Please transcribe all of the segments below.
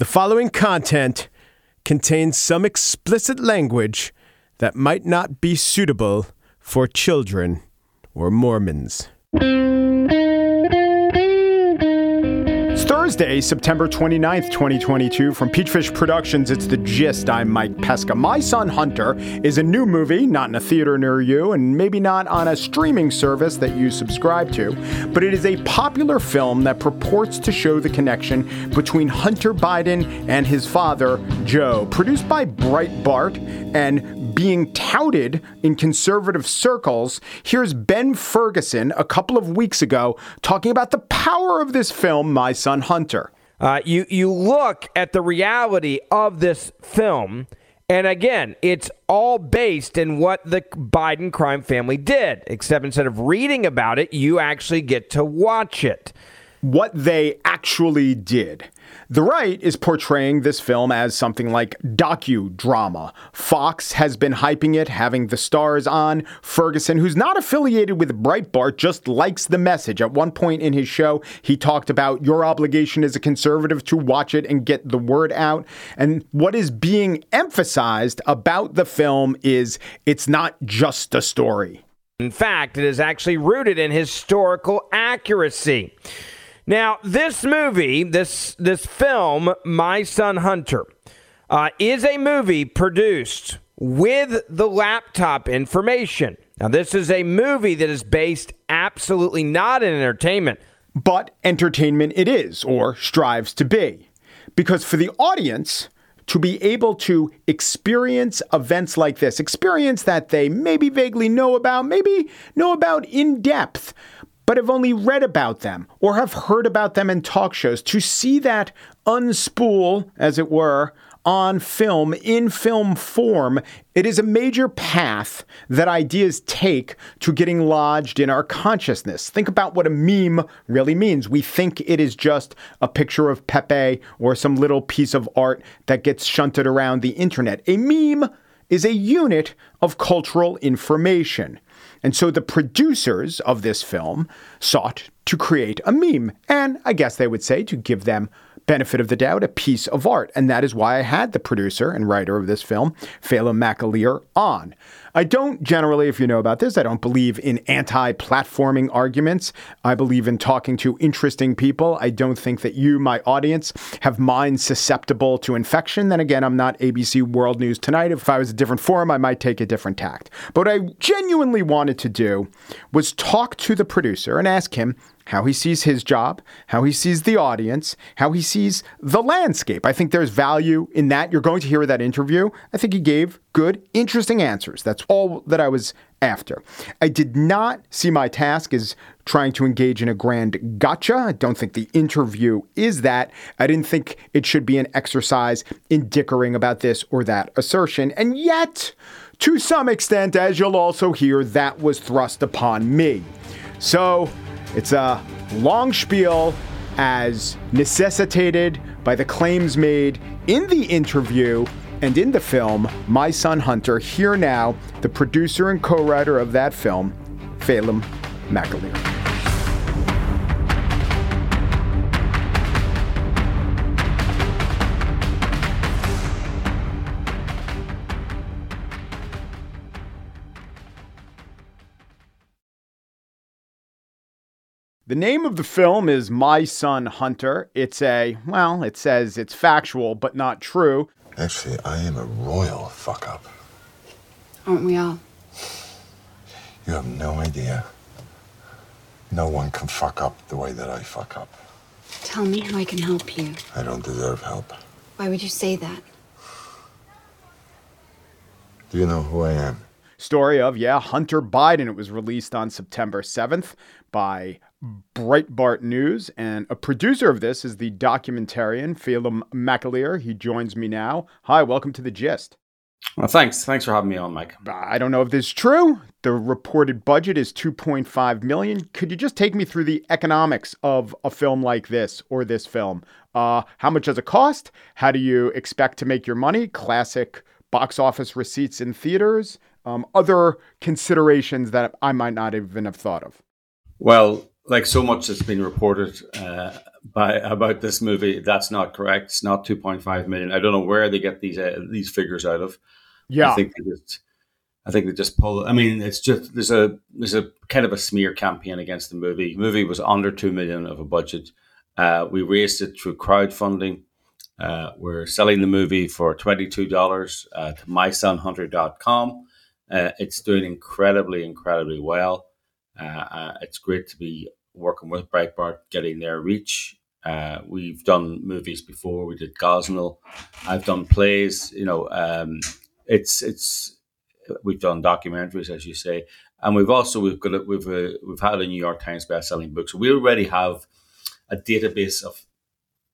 The following content contains some explicit language that might not be suitable for children or Mormons. It's September 29th, 2022. From Peachfish Productions, it's The Gist. I'm Mike Pesca. My Son Hunter is a new movie, not in a theater near you, and maybe not on a streaming service that you subscribe to, but it is a popular film that purports to show the connection between Hunter Biden and his father, Joe. Produced by Breitbart and being touted in conservative circles. Here's Ben Ferguson a couple of weeks ago talking about the power of this film, My Son Hunter. Uh, you you look at the reality of this film, and again, it's all based in what the Biden crime family did. Except instead of reading about it, you actually get to watch it. What they actually did. The right is portraying this film as something like docudrama. Fox has been hyping it, having the stars on. Ferguson, who's not affiliated with Breitbart, just likes the message. At one point in his show, he talked about your obligation as a conservative to watch it and get the word out. And what is being emphasized about the film is it's not just a story. In fact, it is actually rooted in historical accuracy. Now, this movie, this this film, My Son Hunter, uh, is a movie produced with the laptop information. Now, this is a movie that is based absolutely not in entertainment, but entertainment it is, or strives to be, because for the audience to be able to experience events like this, experience that they maybe vaguely know about, maybe know about in depth, but have only read about them or have heard about them in talk shows, to see that unspool, as it were, on film, in film form, it is a major path that ideas take to getting lodged in our consciousness. Think about what a meme really means. We think it is just a picture of Pepe or some little piece of art that gets shunted around the internet. A meme is a unit of cultural information. And so the producers of this film sought to create a meme. And I guess they would say to give them benefit of the doubt, a piece of art. And that is why I had the producer and writer of this film, Phelim McAleer, on. I don't generally, if you know about this, I don't believe in anti platforming arguments. I believe in talking to interesting people. I don't think that you, my audience, have minds susceptible to infection. Then again, I'm not ABC World News Tonight. If I was a different forum, I might take a different tact. But what I genuinely wanted to do was talk to the producer and ask him how he sees his job, how he sees the audience, how he sees the landscape. I think there's value in that. You're going to hear that interview. I think he gave good, interesting answers. That's all that I was after. I did not see my task as trying to engage in a grand gotcha. I don't think the interview is that. I didn't think it should be an exercise in dickering about this or that assertion. And yet, to some extent, as you'll also hear, that was thrust upon me. So, it's a long spiel as necessitated by the claims made in the interview and in the film My Son Hunter. Here now, the producer and co writer of that film, Phelim McAleer. The name of the film is My Son Hunter. It's a, well, it says it's factual, but not true. Actually, I am a royal fuck up. Aren't we all? You have no idea. No one can fuck up the way that I fuck up. Tell me how I can help you. I don't deserve help. Why would you say that? Do you know who I am? Story of, yeah, Hunter Biden. It was released on September 7th by Breitbart News. And a producer of this is the documentarian Phelim McAleer. He joins me now. Hi, welcome to the gist. Well, thanks. Thanks for having me on, Mike. I don't know if this is true. The reported budget is 2.5 million. Could you just take me through the economics of a film like this or this film? Uh, how much does it cost? How do you expect to make your money? Classic box office receipts in theaters. Um, other considerations that I might not even have thought of. Well, like so much that's been reported uh, by about this movie, that's not correct. It's not 2.5 million. I don't know where they get these uh, these figures out of. Yeah. I think they just, I think they just pull. I mean, it's just there's a there's a kind of a smear campaign against the movie. The movie was under two million of a budget. Uh, we raised it through crowdfunding. Uh, we're selling the movie for $22 uh, to mysonhunter.com. Uh, it's doing incredibly, incredibly well. Uh, uh, it's great to be working with Breitbart, getting their reach. Uh, we've done movies before. We did Gosnell. I've done plays. You know, um, it's it's we've done documentaries, as you say, and we've also we've got a, we've a, we've had a New York Times best-selling book. So we already have a database of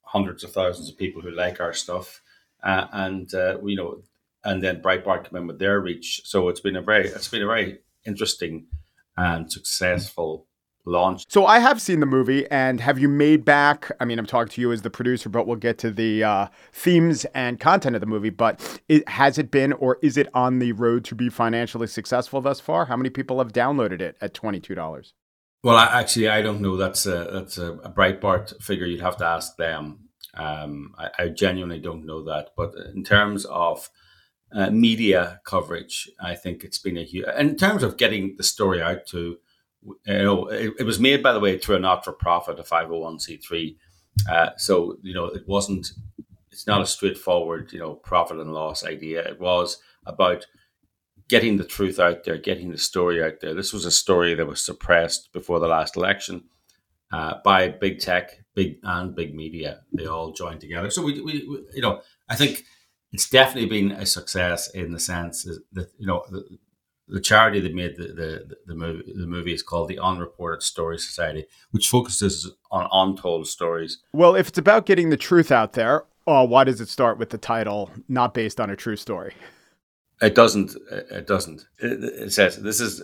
hundreds of thousands of people who like our stuff, uh, and uh, you know, and then Breitbart come in with their reach. So it's been a very it's been a very interesting and successful launch. So I have seen the movie, and have you made back? I mean, I'm talking to you as the producer, but we'll get to the uh, themes and content of the movie. But it, has it been, or is it on the road to be financially successful thus far? How many people have downloaded it at twenty two dollars? Well, I, actually, I don't know. That's a that's a, a Breitbart figure. You'd have to ask them. Um, I, I, genuinely don't know that. But in terms of uh, media coverage, I think it's been a huge. In terms of getting the story out to, you know, it, it was made by the way through a not for profit, a five hundred one c three. Uh, so you know, it wasn't. It's not a straightforward, you know, profit and loss idea. It was about getting the truth out there, getting the story out there. This was a story that was suppressed before the last election uh, by big tech, big and big media. They all joined together. So we, we, we, you know, I think it's definitely been a success in the sense that you know the, the charity that made the, the, the movie the movie is called the Unreported Story Society, which focuses on untold stories. Well, if it's about getting the truth out there, uh, why does it start with the title "Not Based on a True Story"? It doesn't. It doesn't. It, it says this is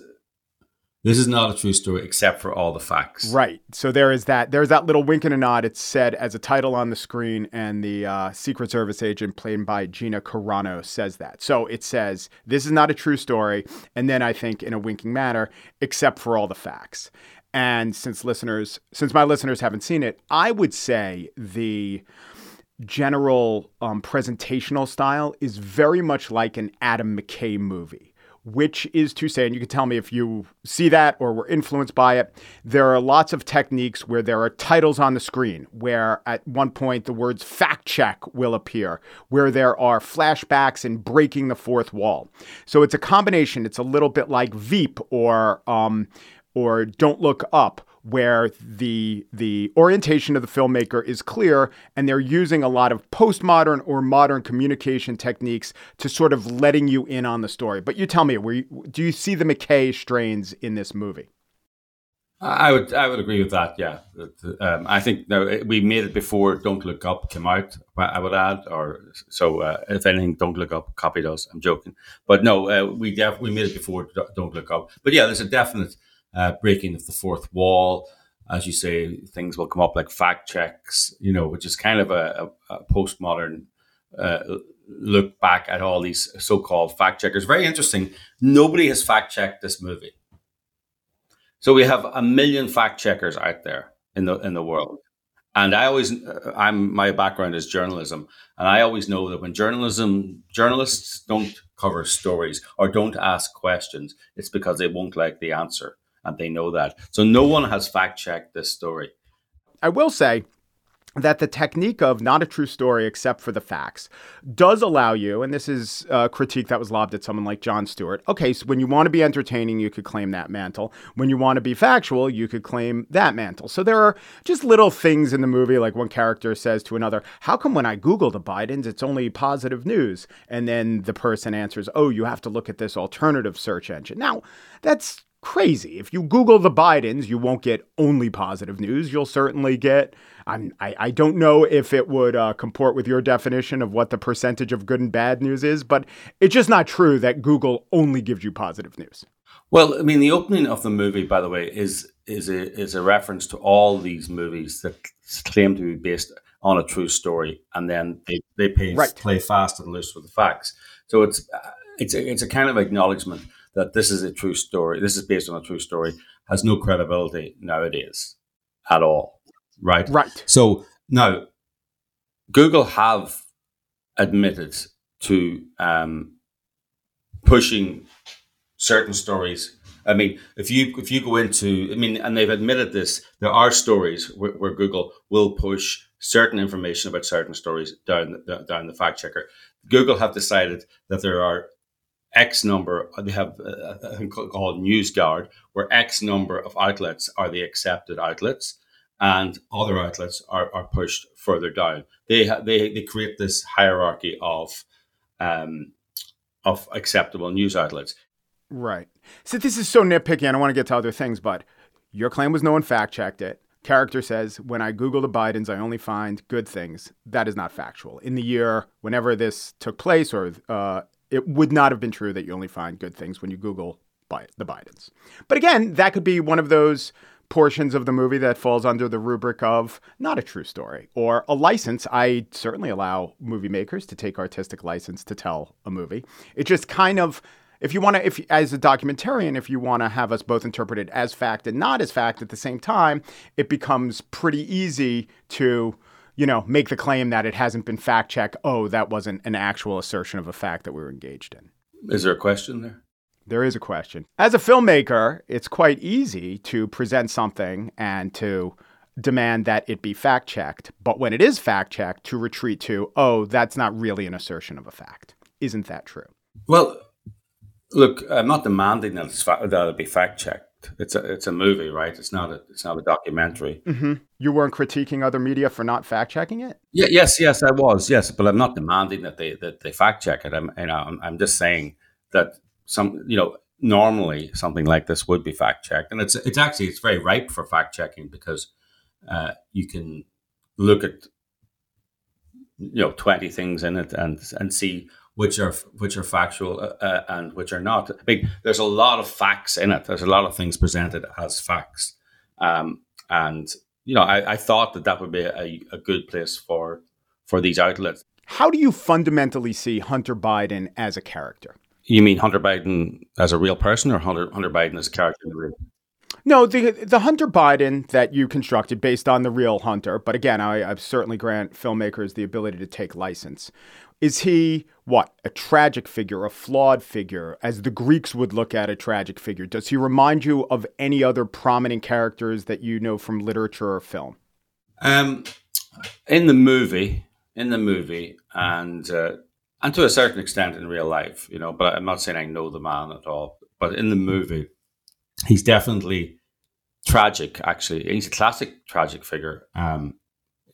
this is not a true story except for all the facts. Right. So there is that. There's that little wink and a nod. It's said as a title on the screen, and the uh, Secret Service agent played by Gina Carano says that. So it says this is not a true story, and then I think in a winking manner, except for all the facts. And since listeners, since my listeners haven't seen it, I would say the general um, presentational style is very much like an Adam McKay movie, which is to say, and you can tell me if you see that or were influenced by it, there are lots of techniques where there are titles on the screen, where at one point the words fact check will appear, where there are flashbacks and breaking the fourth wall. So it's a combination. It's a little bit like Veep or, um, or Don't Look Up where the the orientation of the filmmaker is clear and they're using a lot of postmodern or modern communication techniques to sort of letting you in on the story. But you tell me, do you see the McKay strains in this movie? I would I would agree with that. Yeah, um, I think no, we made it before Don't Look Up came out. I would add, or so uh, if anything, Don't Look Up copied us. I'm joking, but no, uh, we def- we made it before Don't Look Up. But yeah, there's a definite uh, breaking of the fourth wall. As you say, things will come up like fact checks, you know, which is kind of a, a, a postmodern uh, look back at all these so-called fact checkers. Very interesting. Nobody has fact checked this movie, so we have a million fact checkers out there in the in the world. And I always, uh, I'm my background is journalism, and I always know that when journalism journalists don't cover stories or don't ask questions, it's because they won't like the answer and they know that. So no one has fact checked this story. I will say that the technique of not a true story except for the facts does allow you, and this is a critique that was lobbed at someone like Jon Stewart. Okay, so when you want to be entertaining, you could claim that mantle. When you want to be factual, you could claim that mantle. So there are just little things in the movie, like one character says to another, How come when I Google the Bidens, it's only positive news? And then the person answers, Oh, you have to look at this alternative search engine. Now, that's crazy. If you Google the Bidens, you won't get only positive news. You'll certainly get. I'm, I, I don't know if it would uh, comport with your definition of what the percentage of good and bad news is, but it's just not true that Google only gives you positive news. Well, I mean, the opening of the movie, by the way, is is a is a reference to all these movies that claim to be based on a true story, and then they they play, right. play fast and loose with the facts. So it's it's a, it's a kind of acknowledgement that this is a true story, this is based on a true story, has no credibility nowadays. at all. Right. Right. So now, Google have admitted to um, pushing certain stories. I mean, if you if you go into, I mean, and they've admitted this, there are stories where, where Google will push certain information about certain stories down the, down the fact checker. Google have decided that there are X number. They have a thing called NewsGuard, where X number of outlets are the accepted outlets, and other outlets are, are pushed further down. They they they create this hierarchy of um, of acceptable news outlets. Right. So this is so nitpicky. and I want to get to other things, but your claim was no one fact checked it. Character says, when I Google the Bidens, I only find good things. That is not factual. In the year, whenever this took place, or uh, it would not have been true that you only find good things when you Google the Bidens. But again, that could be one of those portions of the movie that falls under the rubric of not a true story or a license. I certainly allow movie makers to take artistic license to tell a movie. It just kind of if you want to if as a documentarian if you want to have us both interpret it as fact and not as fact at the same time, it becomes pretty easy to you know, make the claim that it hasn't been fact checked. Oh, that wasn't an actual assertion of a fact that we were engaged in. Is there a question there? There is a question. As a filmmaker, it's quite easy to present something and to demand that it be fact checked. But when it is fact checked, to retreat to, oh, that's not really an assertion of a fact. Isn't that true? Well, look, I'm not demanding that, fa- that it be fact checked. It's a it's a movie, right? It's not a it's not a documentary. Mm-hmm. You weren't critiquing other media for not fact checking it. Yeah, yes, yes, I was. Yes, but I'm not demanding that they that they fact check it. I'm you know I'm, I'm just saying that some you know normally something like this would be fact checked, and it's it's actually it's very ripe for fact checking because uh, you can look at you know twenty things in it and and see which are which are factual uh, uh, and which are not. I mean, there's a lot of facts in it. There's a lot of things presented as facts, um, and you know, I, I, thought that that would be a, a good place for for these outlets. How do you fundamentally see Hunter Biden as a character? You mean Hunter Biden as a real person, or Hunter Hunter Biden as a character in the real? No, the the Hunter Biden that you constructed based on the real Hunter, but again, I, I certainly grant filmmakers the ability to take license. Is he what a tragic figure, a flawed figure, as the Greeks would look at a tragic figure? Does he remind you of any other prominent characters that you know from literature or film? Um, in the movie, in the movie, and uh, and to a certain extent in real life, you know. But I'm not saying I know the man at all. But in the movie, he's definitely tragic. Actually, he's a classic tragic figure. Um,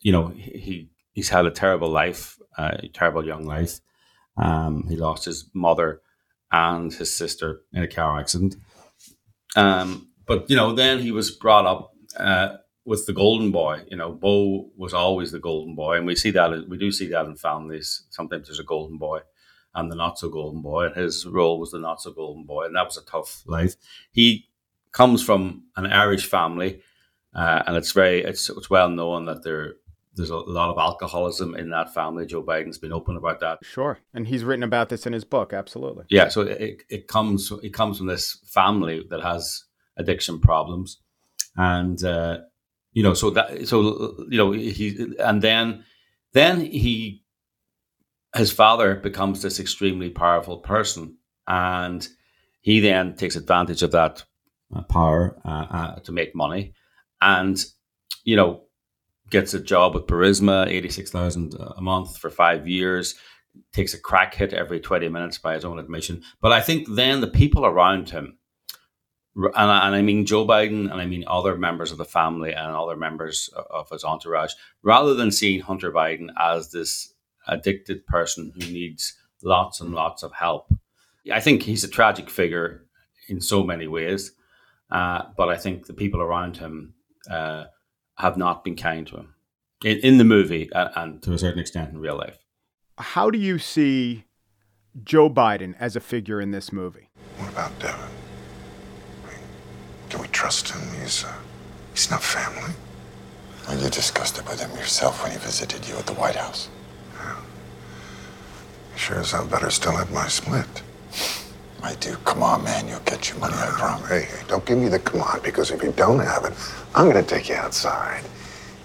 you know, he he's had a terrible life, uh, a terrible young life. Um, he lost his mother and his sister in a car accident. Um, but you know, then he was brought up uh, with the golden boy. You know, Beau was always the golden boy, and we see that we do see that in families. Sometimes there's a golden boy and the not so golden boy, and his role was the not so golden boy, and that was a tough life. He comes from an Irish family, uh, and it's very it's it's well known that there there's a lot of alcoholism in that family. Joe Biden's been open about that. Sure, and he's written about this in his book. Absolutely. Yeah, so it, it comes it comes from this family that has addiction problems, and uh, you know, so that so you know he and then then he his father becomes this extremely powerful person, and he then takes advantage of that uh, power uh, uh, to make money, and you know gets a job with six thousand a month for five years. Takes a crack hit every twenty minutes by his own admission. But I think then the people around him, and I, and I mean Joe Biden, and I mean other members of the family and other members of his entourage, rather than seeing Hunter Biden as this addicted person who needs lots and lots of help. I think he's a tragic figure in so many ways, uh, but I think the people around him uh, have not been kind to him in, in the movie and, and to a certain extent in real life. How do you see Joe Biden as a figure in this movie? What about Devon? can we trust him? He's uh, he's not family. Well, you discussed it with him yourself when he visited you at the White House. Sure as hell better still have my split. My I do. Come on, man. You'll get your money, I promise. Hey, hey, don't give me the come on, because if you don't have it, I'm going to take you outside.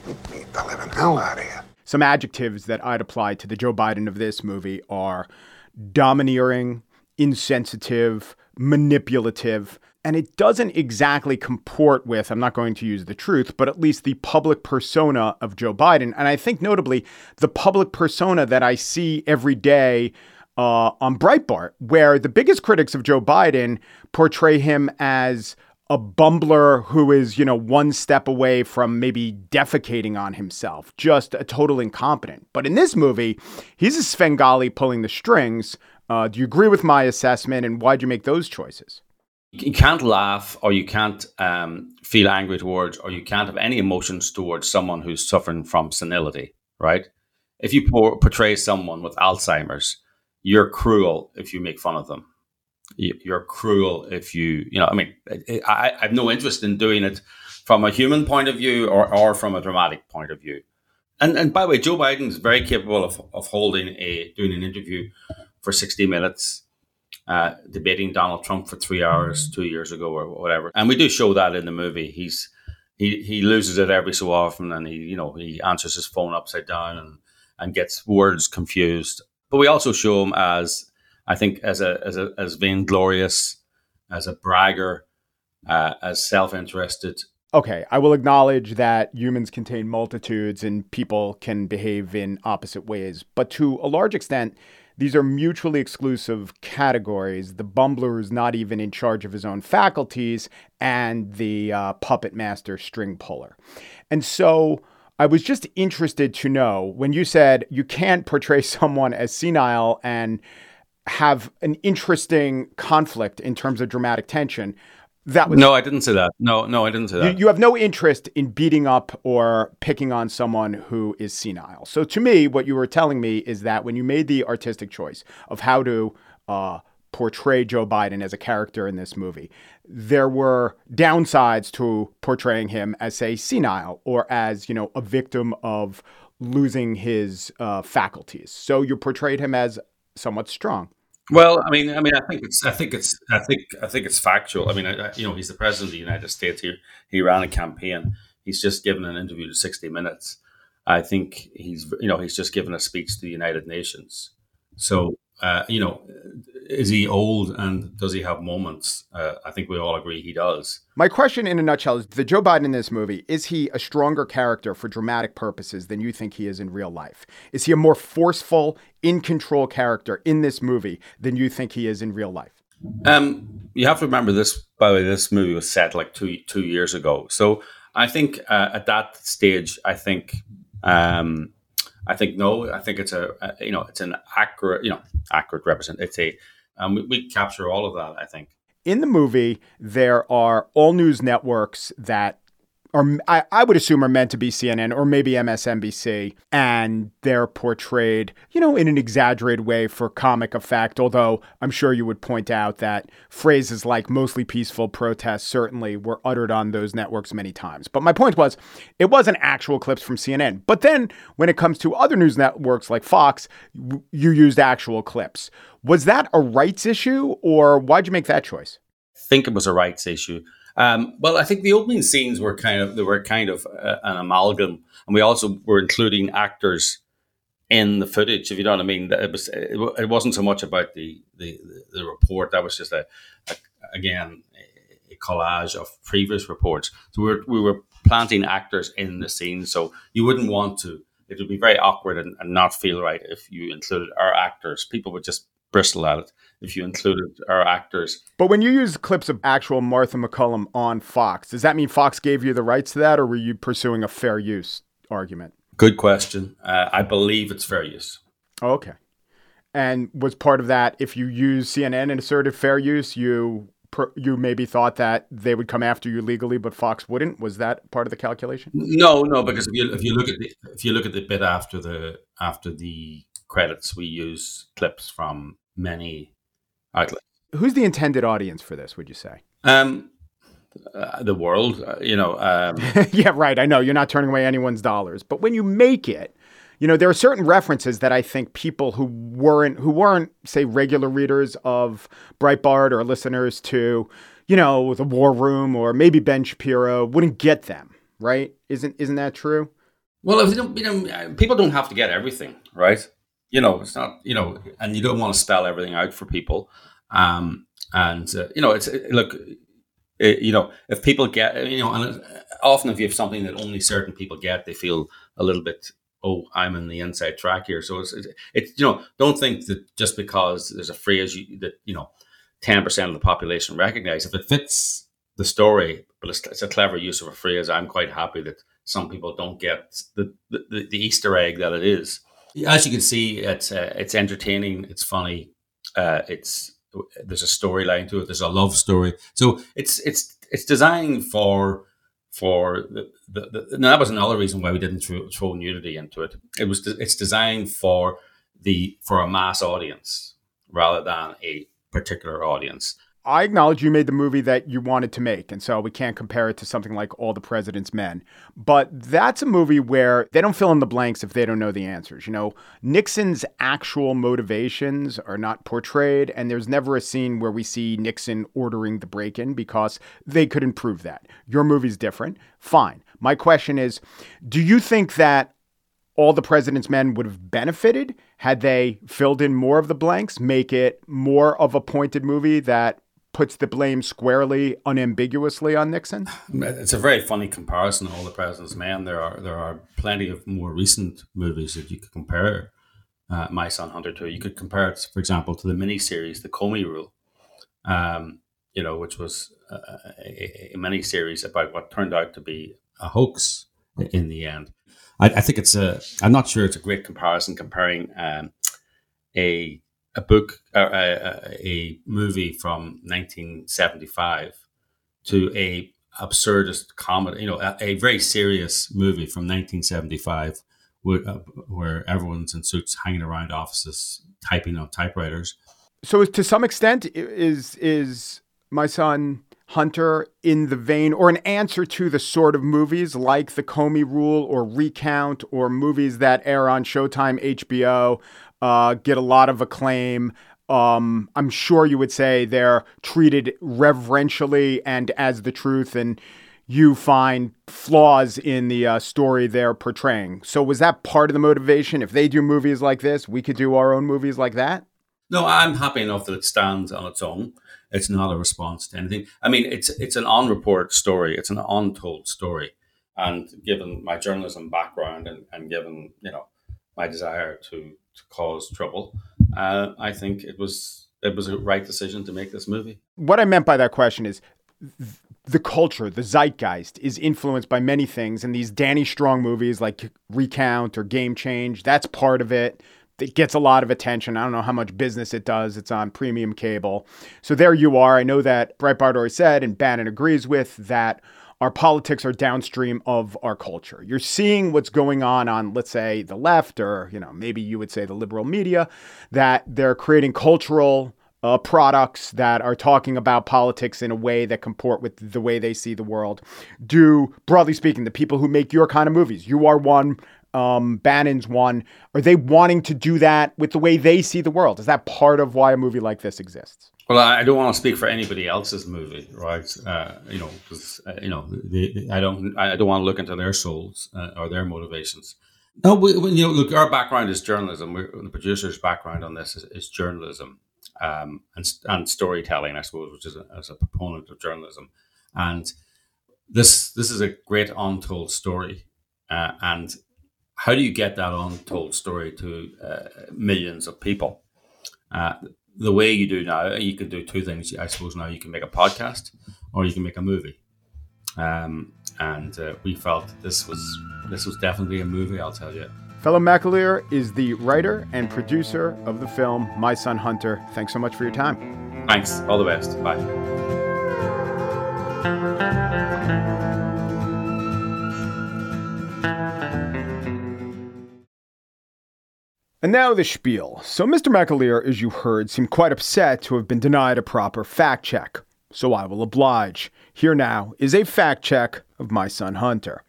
You beat the living hell out of you. Some adjectives that I'd apply to the Joe Biden of this movie are domineering, insensitive, manipulative. And it doesn't exactly comport with, I'm not going to use the truth, but at least the public persona of Joe Biden. And I think notably, the public persona that I see every day uh, on Breitbart, where the biggest critics of Joe Biden portray him as a bumbler who is, you know, one step away from maybe defecating on himself, just a total incompetent. But in this movie, he's a Svengali pulling the strings. Uh, do you agree with my assessment, and why'd you make those choices? You can't laugh, or you can't um, feel angry towards, or you can't have any emotions towards someone who's suffering from senility, right? If you por- portray someone with Alzheimer's, you're cruel if you make fun of them. You're cruel if you, you know, I mean, I, I have no interest in doing it from a human point of view or, or from a dramatic point of view. And, and by the way, Joe Biden is very capable of, of holding a, doing an interview for 60 minutes, uh, debating Donald Trump for three hours two years ago or whatever. And we do show that in the movie. He's, he, he loses it every so often and he, you know, he answers his phone upside down and, and gets words confused but we also show him as, I think, as a as a as vainglorious, as a bragger, uh, as self interested. Okay, I will acknowledge that humans contain multitudes and people can behave in opposite ways, but to a large extent, these are mutually exclusive categories. The bumbler is not even in charge of his own faculties, and the uh, puppet master string puller. And so I was just interested to know when you said you can't portray someone as senile and have an interesting conflict in terms of dramatic tension. That was no, I didn't say that. No, no, I didn't say that. You, you, have no interest in beating up or picking on someone who is senile. So to me, what you were telling me is that when you made the artistic choice of how to uh, portray Joe Biden as a character in this movie, there were downsides to portraying him as, say, senile or as, you know, a victim of losing his uh, faculties. So you portrayed him as somewhat strong. Well, I mean, I mean, I think it's, I think it's, I think, I think it's factual. I mean, I, you know, he's the president of the United States. He he ran a campaign. He's just given an interview to 60 Minutes. I think he's, you know, he's just given a speech to the United Nations. So uh, you know, is he old and does he have moments? Uh, I think we all agree he does. My question in a nutshell is the Joe Biden in this movie, is he a stronger character for dramatic purposes than you think he is in real life? Is he a more forceful, in control character in this movie than you think he is in real life? Um, you have to remember this, by the way, this movie was set like two, two years ago. So I think uh, at that stage, I think um, I think no. I think it's a, a, you know it's an accurate you know accurate represent. It's a um, we, we capture all of that. I think in the movie there are all news networks that or I, I would assume are meant to be CNN or maybe MSNBC, and they're portrayed, you know, in an exaggerated way for comic effect. Although I'm sure you would point out that phrases like mostly peaceful protests certainly were uttered on those networks many times. But my point was, it wasn't actual clips from CNN. But then when it comes to other news networks like Fox, you used actual clips. Was that a rights issue, or why'd you make that choice? I think it was a rights issue. Um, well, I think the opening scenes were kind of they were kind of uh, an amalgam, and we also were including actors in the footage. If you know what I mean, it was it, wasn't so much about the the, the report. That was just a, a again a collage of previous reports. So we were we were planting actors in the scene, so you wouldn't want to. It would be very awkward and, and not feel right if you included our actors. People would just bristle at it if you included our actors. But when you use clips of actual Martha MacCallum on Fox, does that mean Fox gave you the rights to that, or were you pursuing a fair use argument? Good question. Uh, I believe it's fair use. okay. And was part of that if you use CNN and asserted fair use, you you maybe thought that they would come after you legally, but Fox wouldn't. Was that part of the calculation? No, no, because if you if you look at the if you look at the bit after the after the credits, we use clips from many Who's the intended audience for this? Would you say? Um, uh, the world, uh, you know. Um, yeah, right. I know you're not turning away anyone's dollars, but when you make it, you know, there are certain references that I think people who weren't who weren't say regular readers of Breitbart or listeners to, you know, the War Room or maybe Ben Shapiro wouldn't get them, right? Isn't isn't that true? Well, if you don't, you know, people don't have to get everything, right? You know, it's not, you know, and you don't want to spell everything out for people. Um, and uh, you know, it's look, it, you know, if people get, you know, and often if you have something that only certain people get, they feel a little bit, oh, I'm in the inside track here. So it's, it's you know, don't think that just because there's a phrase you, that you know, ten percent of the population recognize, if it fits the story, but it's, it's, a clever use of a phrase. I'm quite happy that some people don't get the the, the Easter egg that it is. As you can see, it's uh, it's entertaining, it's funny, uh, it's there's a storyline to it. There's a love story. So it's it's it's designed for for the, the, the that was another reason why we didn't throw, throw nudity into it. It was it's designed for the for a mass audience rather than a particular audience. I acknowledge you made the movie that you wanted to make, and so we can't compare it to something like All the President's Men. But that's a movie where they don't fill in the blanks if they don't know the answers. You know, Nixon's actual motivations are not portrayed, and there's never a scene where we see Nixon ordering the break in because they couldn't prove that. Your movie's different. Fine. My question is do you think that all the president's men would have benefited had they filled in more of the blanks, make it more of a pointed movie that puts the blame squarely, unambiguously on Nixon? It's a very funny comparison. All the President's Men. There are there are plenty of more recent movies that you could compare uh, My Son Hunter to. You could compare it, for example, to the miniseries The Comey Rule. Um, you know, which was a, a, a mini series about what turned out to be a hoax in the end. I, I, think it's a. I'm not sure it's a great comparison comparing um, a a book, uh, a, a, movie from 1975 to a absurdist comedy, you know, a, a very serious movie from 1975 where, uh, where everyone's in suits hanging around offices typing on typewriters. So, to some extent, is is my son Hunter in the vein or an answer to the sort of movies like The Comey Rule or Recount or movies that air on Showtime, HBO, uh, get a lot of acclaim. Um, I'm sure you would say they're treated reverentially and as the truth, and you find flaws in the uh, story they're portraying. So, was that part of the motivation? If they do movies like this, we could do our own movies like that? No, I'm happy enough that it stands on its own. It's not a response to anything. I mean, it's it's an unreported story. It's an untold story, and given my journalism background and, and given you know my desire to to cause trouble. Uh, I think it was it was a right decision to make this movie. What I meant by that question is the culture, the zeitgeist is influenced by many things, and these Danny Strong movies like Recount or Game Change, that's part of it. It gets a lot of attention. I don't know how much business it does. It's on premium cable. So there you are. I know that Breitbart already said, and Bannon agrees with, that our politics are downstream of our culture. You're seeing what's going on on, let's say, the left, or you know, maybe you would say the liberal media, that they're creating cultural uh, products that are talking about politics in a way that comport with the way they see the world. Do broadly speaking, the people who make your kind of movies, you are one. Um, Bannon's one. Are they wanting to do that with the way they see the world? Is that part of why a movie like this exists? Well, I don't want to speak for anybody else's movie, right? Uh, you know, because uh, you know, I don't, I don't want to look into their souls uh, or their motivations. No, we, we, you know, look, our background is journalism. We're, the producer's background on this is, is journalism um, and and storytelling, I suppose, which is a, as a proponent of journalism. And this this is a great untold story. Uh, and how do you get that untold story to uh, millions of people? The way you do now, you can do two things. I suppose now you can make a podcast or you can make a movie. Um, and uh, we felt this was this was definitely a movie. I'll tell you. Phelim McAleer is the writer and producer of the film My Son Hunter. Thanks so much for your time. Thanks. All the best. Bye. And now the spiel. So, Mr. McAleer, as you heard, seemed quite upset to have been denied a proper fact check. So, I will oblige. Here now is a fact check of my son Hunter.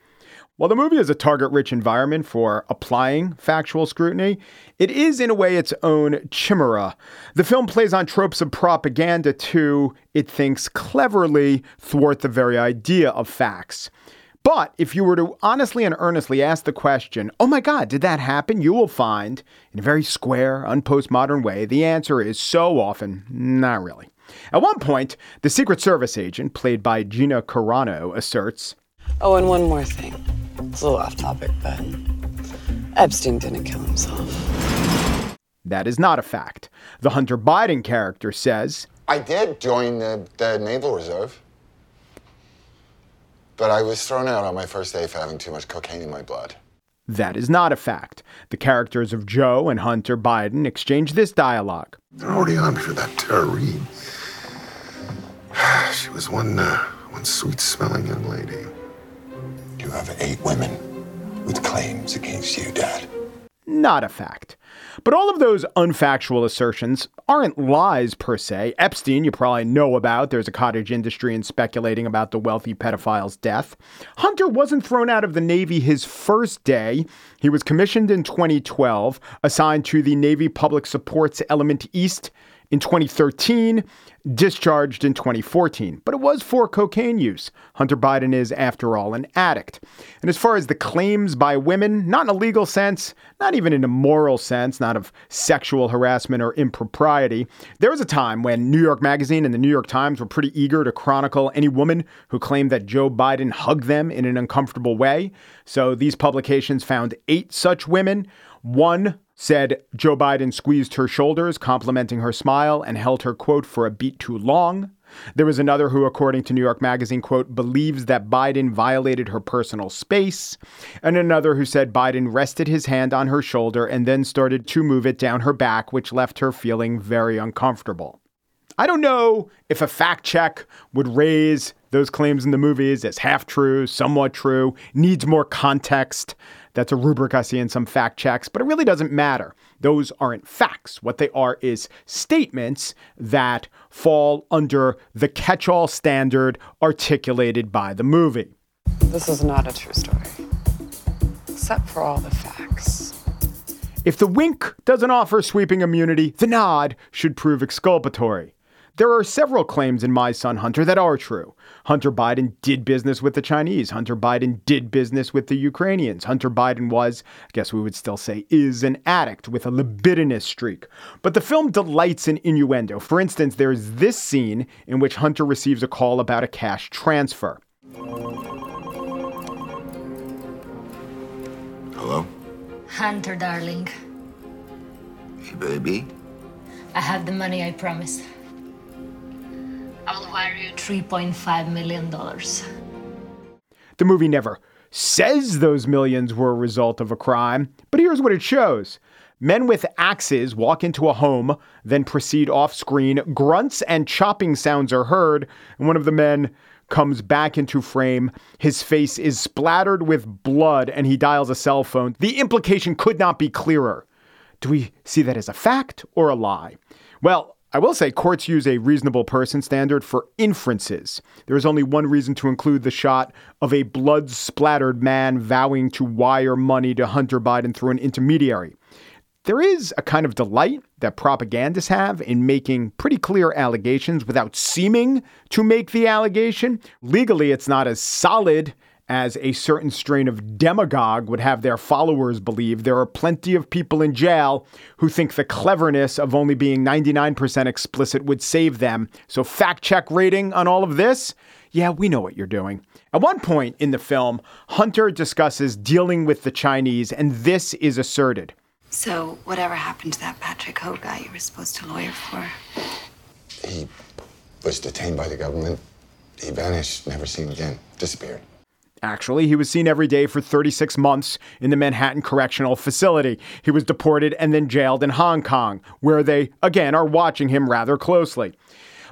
While the movie is a target rich environment for applying factual scrutiny, it is in a way its own chimera. The film plays on tropes of propaganda to, it thinks, cleverly thwart the very idea of facts. But if you were to honestly and earnestly ask the question, oh my God, did that happen? You will find, in a very square, unpostmodern way, the answer is so often, not really. At one point, the Secret Service agent, played by Gina Carano, asserts, Oh, and one more thing. It's a little off topic, but Epstein didn't kill himself. That is not a fact. The Hunter Biden character says, I did join the, the Naval Reserve. But I was thrown out on my first day for having too much cocaine in my blood. That is not a fact. The characters of Joe and Hunter Biden exchange this dialogue. They're already on me for that Tara Reade. She was one, uh, one sweet smelling young lady. You have eight women with claims against you, Dad. Not a fact. But all of those unfactual assertions aren't lies per se. Epstein, you probably know about. There's a cottage industry in speculating about the wealthy pedophile's death. Hunter wasn't thrown out of the Navy his first day. He was commissioned in 2012, assigned to the Navy Public Supports Element East in 2013, discharged in 2014. But it was for cocaine use. Hunter Biden is, after all, an addict. And as far as the claims by women, not in a legal sense, not even in a moral sense, not of sexual harassment or impropriety, there was a time when New York Magazine and the New York Times were pretty eager to chronicle any woman who claimed that Joe Biden hugged them in an uncomfortable way. So these publications found eight such women. One said Joe Biden squeezed her shoulders, complimenting her smile, and held her, quote, for a beat too long. There was another who, according to New York Magazine, quote, believes that Biden violated her personal space. And another who said Biden rested his hand on her shoulder and then started to move it down her back, which left her feeling very uncomfortable. I don't know if a fact check would raise those claims in the movies as half true, somewhat true, needs more context. That's a rubric I see in some fact checks, but it really doesn't matter. Those aren't facts. What they are is statements that fall under the catch all standard articulated by the movie. This is not a true story. Except for all the facts. If the wink doesn't offer sweeping immunity, the nod should prove exculpatory. There are several claims in My Son Hunter that are true. Hunter Biden did business with the Chinese. Hunter Biden did business with the Ukrainians. Hunter Biden was, I guess we would still say, is an addict with a libidinous streak. But the film delights in innuendo. For instance, there is this scene in which Hunter receives a call about a cash transfer. Hello? Hunter, darling. Hey, baby. I have the money I promised. I will wire you $3.5 million. The movie never says those millions were a result of a crime, but here's what it shows. Men with axes walk into a home, then proceed off screen. Grunts and chopping sounds are heard, and one of the men comes back into frame. His face is splattered with blood, and he dials a cell phone. The implication could not be clearer. Do we see that as a fact or a lie? Well, I will say courts use a reasonable person standard for inferences. There is only one reason to include the shot of a blood splattered man vowing to wire money to Hunter Biden through an intermediary. There is a kind of delight that propagandists have in making pretty clear allegations without seeming to make the allegation. Legally, it's not as solid as a certain strain of demagogue would have their followers believe. There are plenty of people in jail who think the cleverness of only being 99% explicit would save them. So, fact check rating on all of this? Yeah, we know what you're doing. At one point in the film, Hunter discusses dealing with the Chinese, and this is asserted. So, whatever happened to that Patrick Ho guy you were supposed to lawyer for? He was detained by the government. He vanished, never seen again, disappeared. Actually, he was seen every day for 36 months in the Manhattan Correctional Facility. He was deported and then jailed in Hong Kong, where they, again, are watching him rather closely.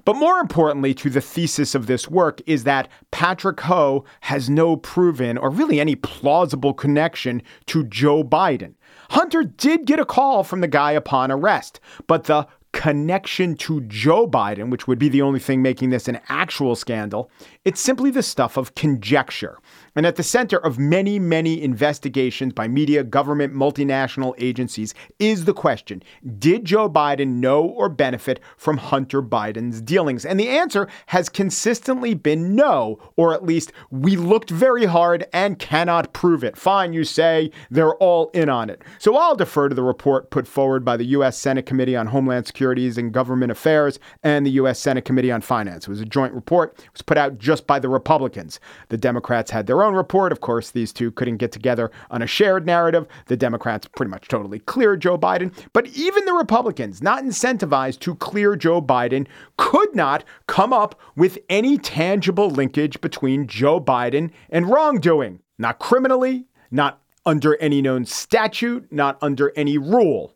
But more importantly to the thesis of this work is that Patrick Ho has no proven or really any plausible connection to Joe Biden. Hunter did get a call from the guy upon arrest, but the connection to Joe Biden, which would be the only thing making this an actual scandal, it's simply the stuff of conjecture. And at the center of many, many investigations by media, government, multinational agencies is the question Did Joe Biden know or benefit from Hunter Biden's dealings? And the answer has consistently been no, or at least we looked very hard and cannot prove it. Fine, you say, they're all in on it. So I'll defer to the report put forward by the U.S. Senate Committee on Homeland Securities and Government Affairs and the U.S. Senate Committee on Finance. It was a joint report. It was put out just by the Republicans. The Democrats had their own report. Of course, these two couldn't get together on a shared narrative. The Democrats pretty much totally cleared Joe Biden. But even the Republicans, not incentivized to clear Joe Biden, could not come up with any tangible linkage between Joe Biden and wrongdoing. Not criminally, not under any known statute, not under any rule.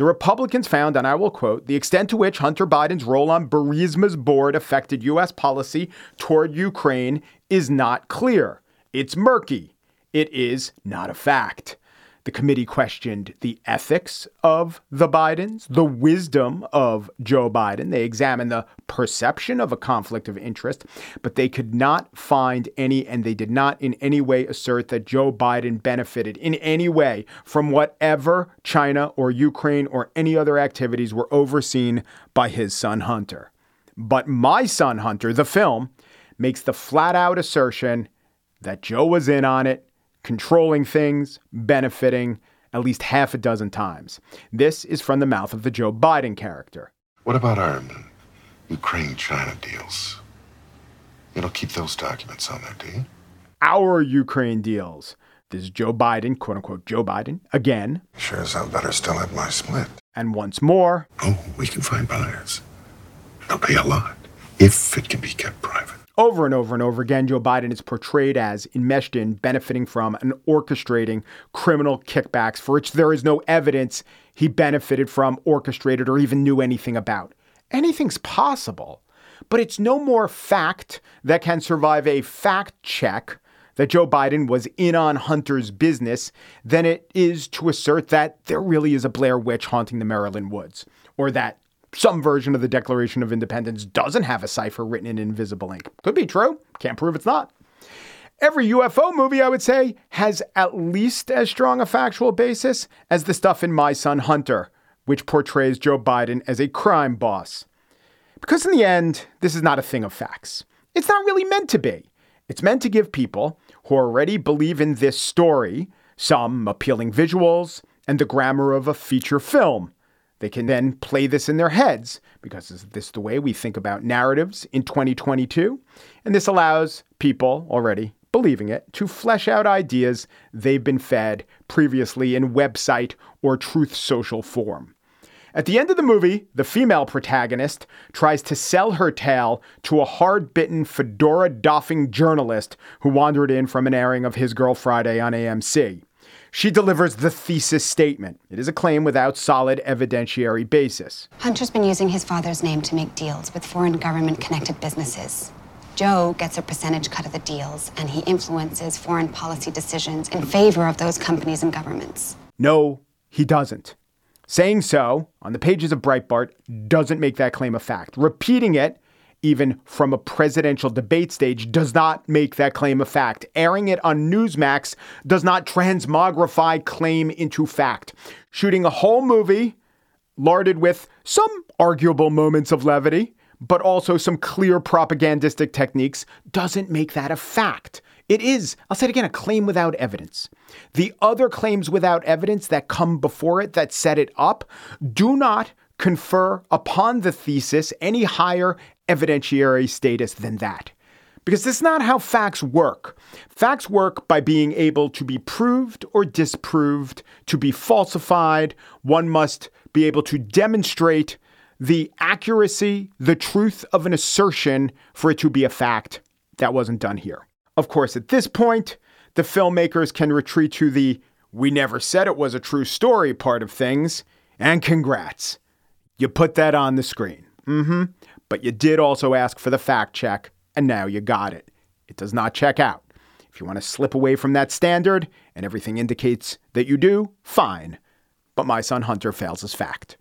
The Republicans found, and I will quote, the extent to which Hunter Biden's role on Burisma's board affected U.S. policy toward Ukraine is not clear. It's murky. It is not a fact. The committee questioned the ethics of the Bidens, the wisdom of Joe Biden. They examined the perception of a conflict of interest, but they could not find any, and they did not in any way assert that Joe Biden benefited in any way from whatever China or Ukraine or any other activities were overseen by his son Hunter. But My Son Hunter, the film, makes the flat out assertion that Joe was in on it controlling things, benefiting at least half a dozen times. This is from the mouth of the Joe Biden character. What about our Ukraine China deals? You don't keep those documents on there, do you? Our Ukraine deals. This is Joe Biden, quote unquote Joe Biden, again. Sure as hell better still have my split. And once more. Oh, we can find buyers. They'll pay a lot if it can be kept private. Over and over and over again, Joe Biden is portrayed as enmeshed in, benefiting from, and orchestrating criminal kickbacks for which there is no evidence he benefited from, orchestrated, or even knew anything about. Anything's possible, but it's no more fact that can survive a fact check that Joe Biden was in on Hunter's business than it is to assert that there really is a Blair witch haunting the Maryland woods, or that some version of the Declaration of Independence doesn't have a cipher written in invisible ink. Could be true. Can't prove it's not. Every UFO movie, I would say, has at least as strong a factual basis as the stuff in My Son Hunter, which portrays Joe Biden as a crime boss. Because in the end, this is not a thing of facts. It's not really meant to be. It's meant to give people who already believe in this story some appealing visuals and the grammar of a feature film they can then play this in their heads because is this the way we think about narratives in 2022? And this allows people already believing it to flesh out ideas they've been fed previously in website or truth social form. At the end of the movie, the female protagonist tries to sell her tale to a hard bitten, fedora doffing journalist who wandered in from an airing of His Girl Friday on AMC. She delivers the thesis statement. It is a claim without solid evidentiary basis. Hunter's been using his father's name to make deals with foreign government connected businesses. Joe gets a percentage cut of the deals, and he influences foreign policy decisions in favor of those companies and governments. No, he doesn't. Saying so on the pages of Breitbart doesn't make that claim a fact. Repeating it even from a presidential debate stage, does not make that claim a fact. Airing it on Newsmax does not transmogrify claim into fact. Shooting a whole movie larded with some arguable moments of levity, but also some clear propagandistic techniques, doesn't make that a fact. It is, I'll say it again, a claim without evidence. The other claims without evidence that come before it that set it up do not confer upon the thesis any higher evidentiary status than that. Because this is not how facts work. Facts work by being able to be proved or disproved, to be falsified. One must be able to demonstrate the accuracy, the truth of an assertion for it to be a fact. That wasn't done here. Of course, at this point, the filmmakers can retreat to the we never said it was a true story part of things. And congrats. You put that on the screen. Mm hmm but you did also ask for the fact check, and now you got it. It does not check out. If you want to slip away from that standard and everything indicates that you do, fine. But my son Hunter fails as fact.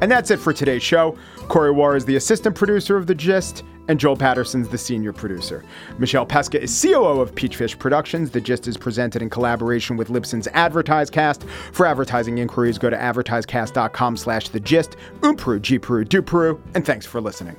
And that's it for today's show. Corey Wara is the assistant producer of The Gist, and Joel Patterson's the senior producer. Michelle Pesca is COO of Peachfish Productions. The Gist is presented in collaboration with Libsyn's AdvertiseCast. For advertising inquiries, go to advertisecast.com slash the gist. Umpru, G Peru, Du Peru, and thanks for listening.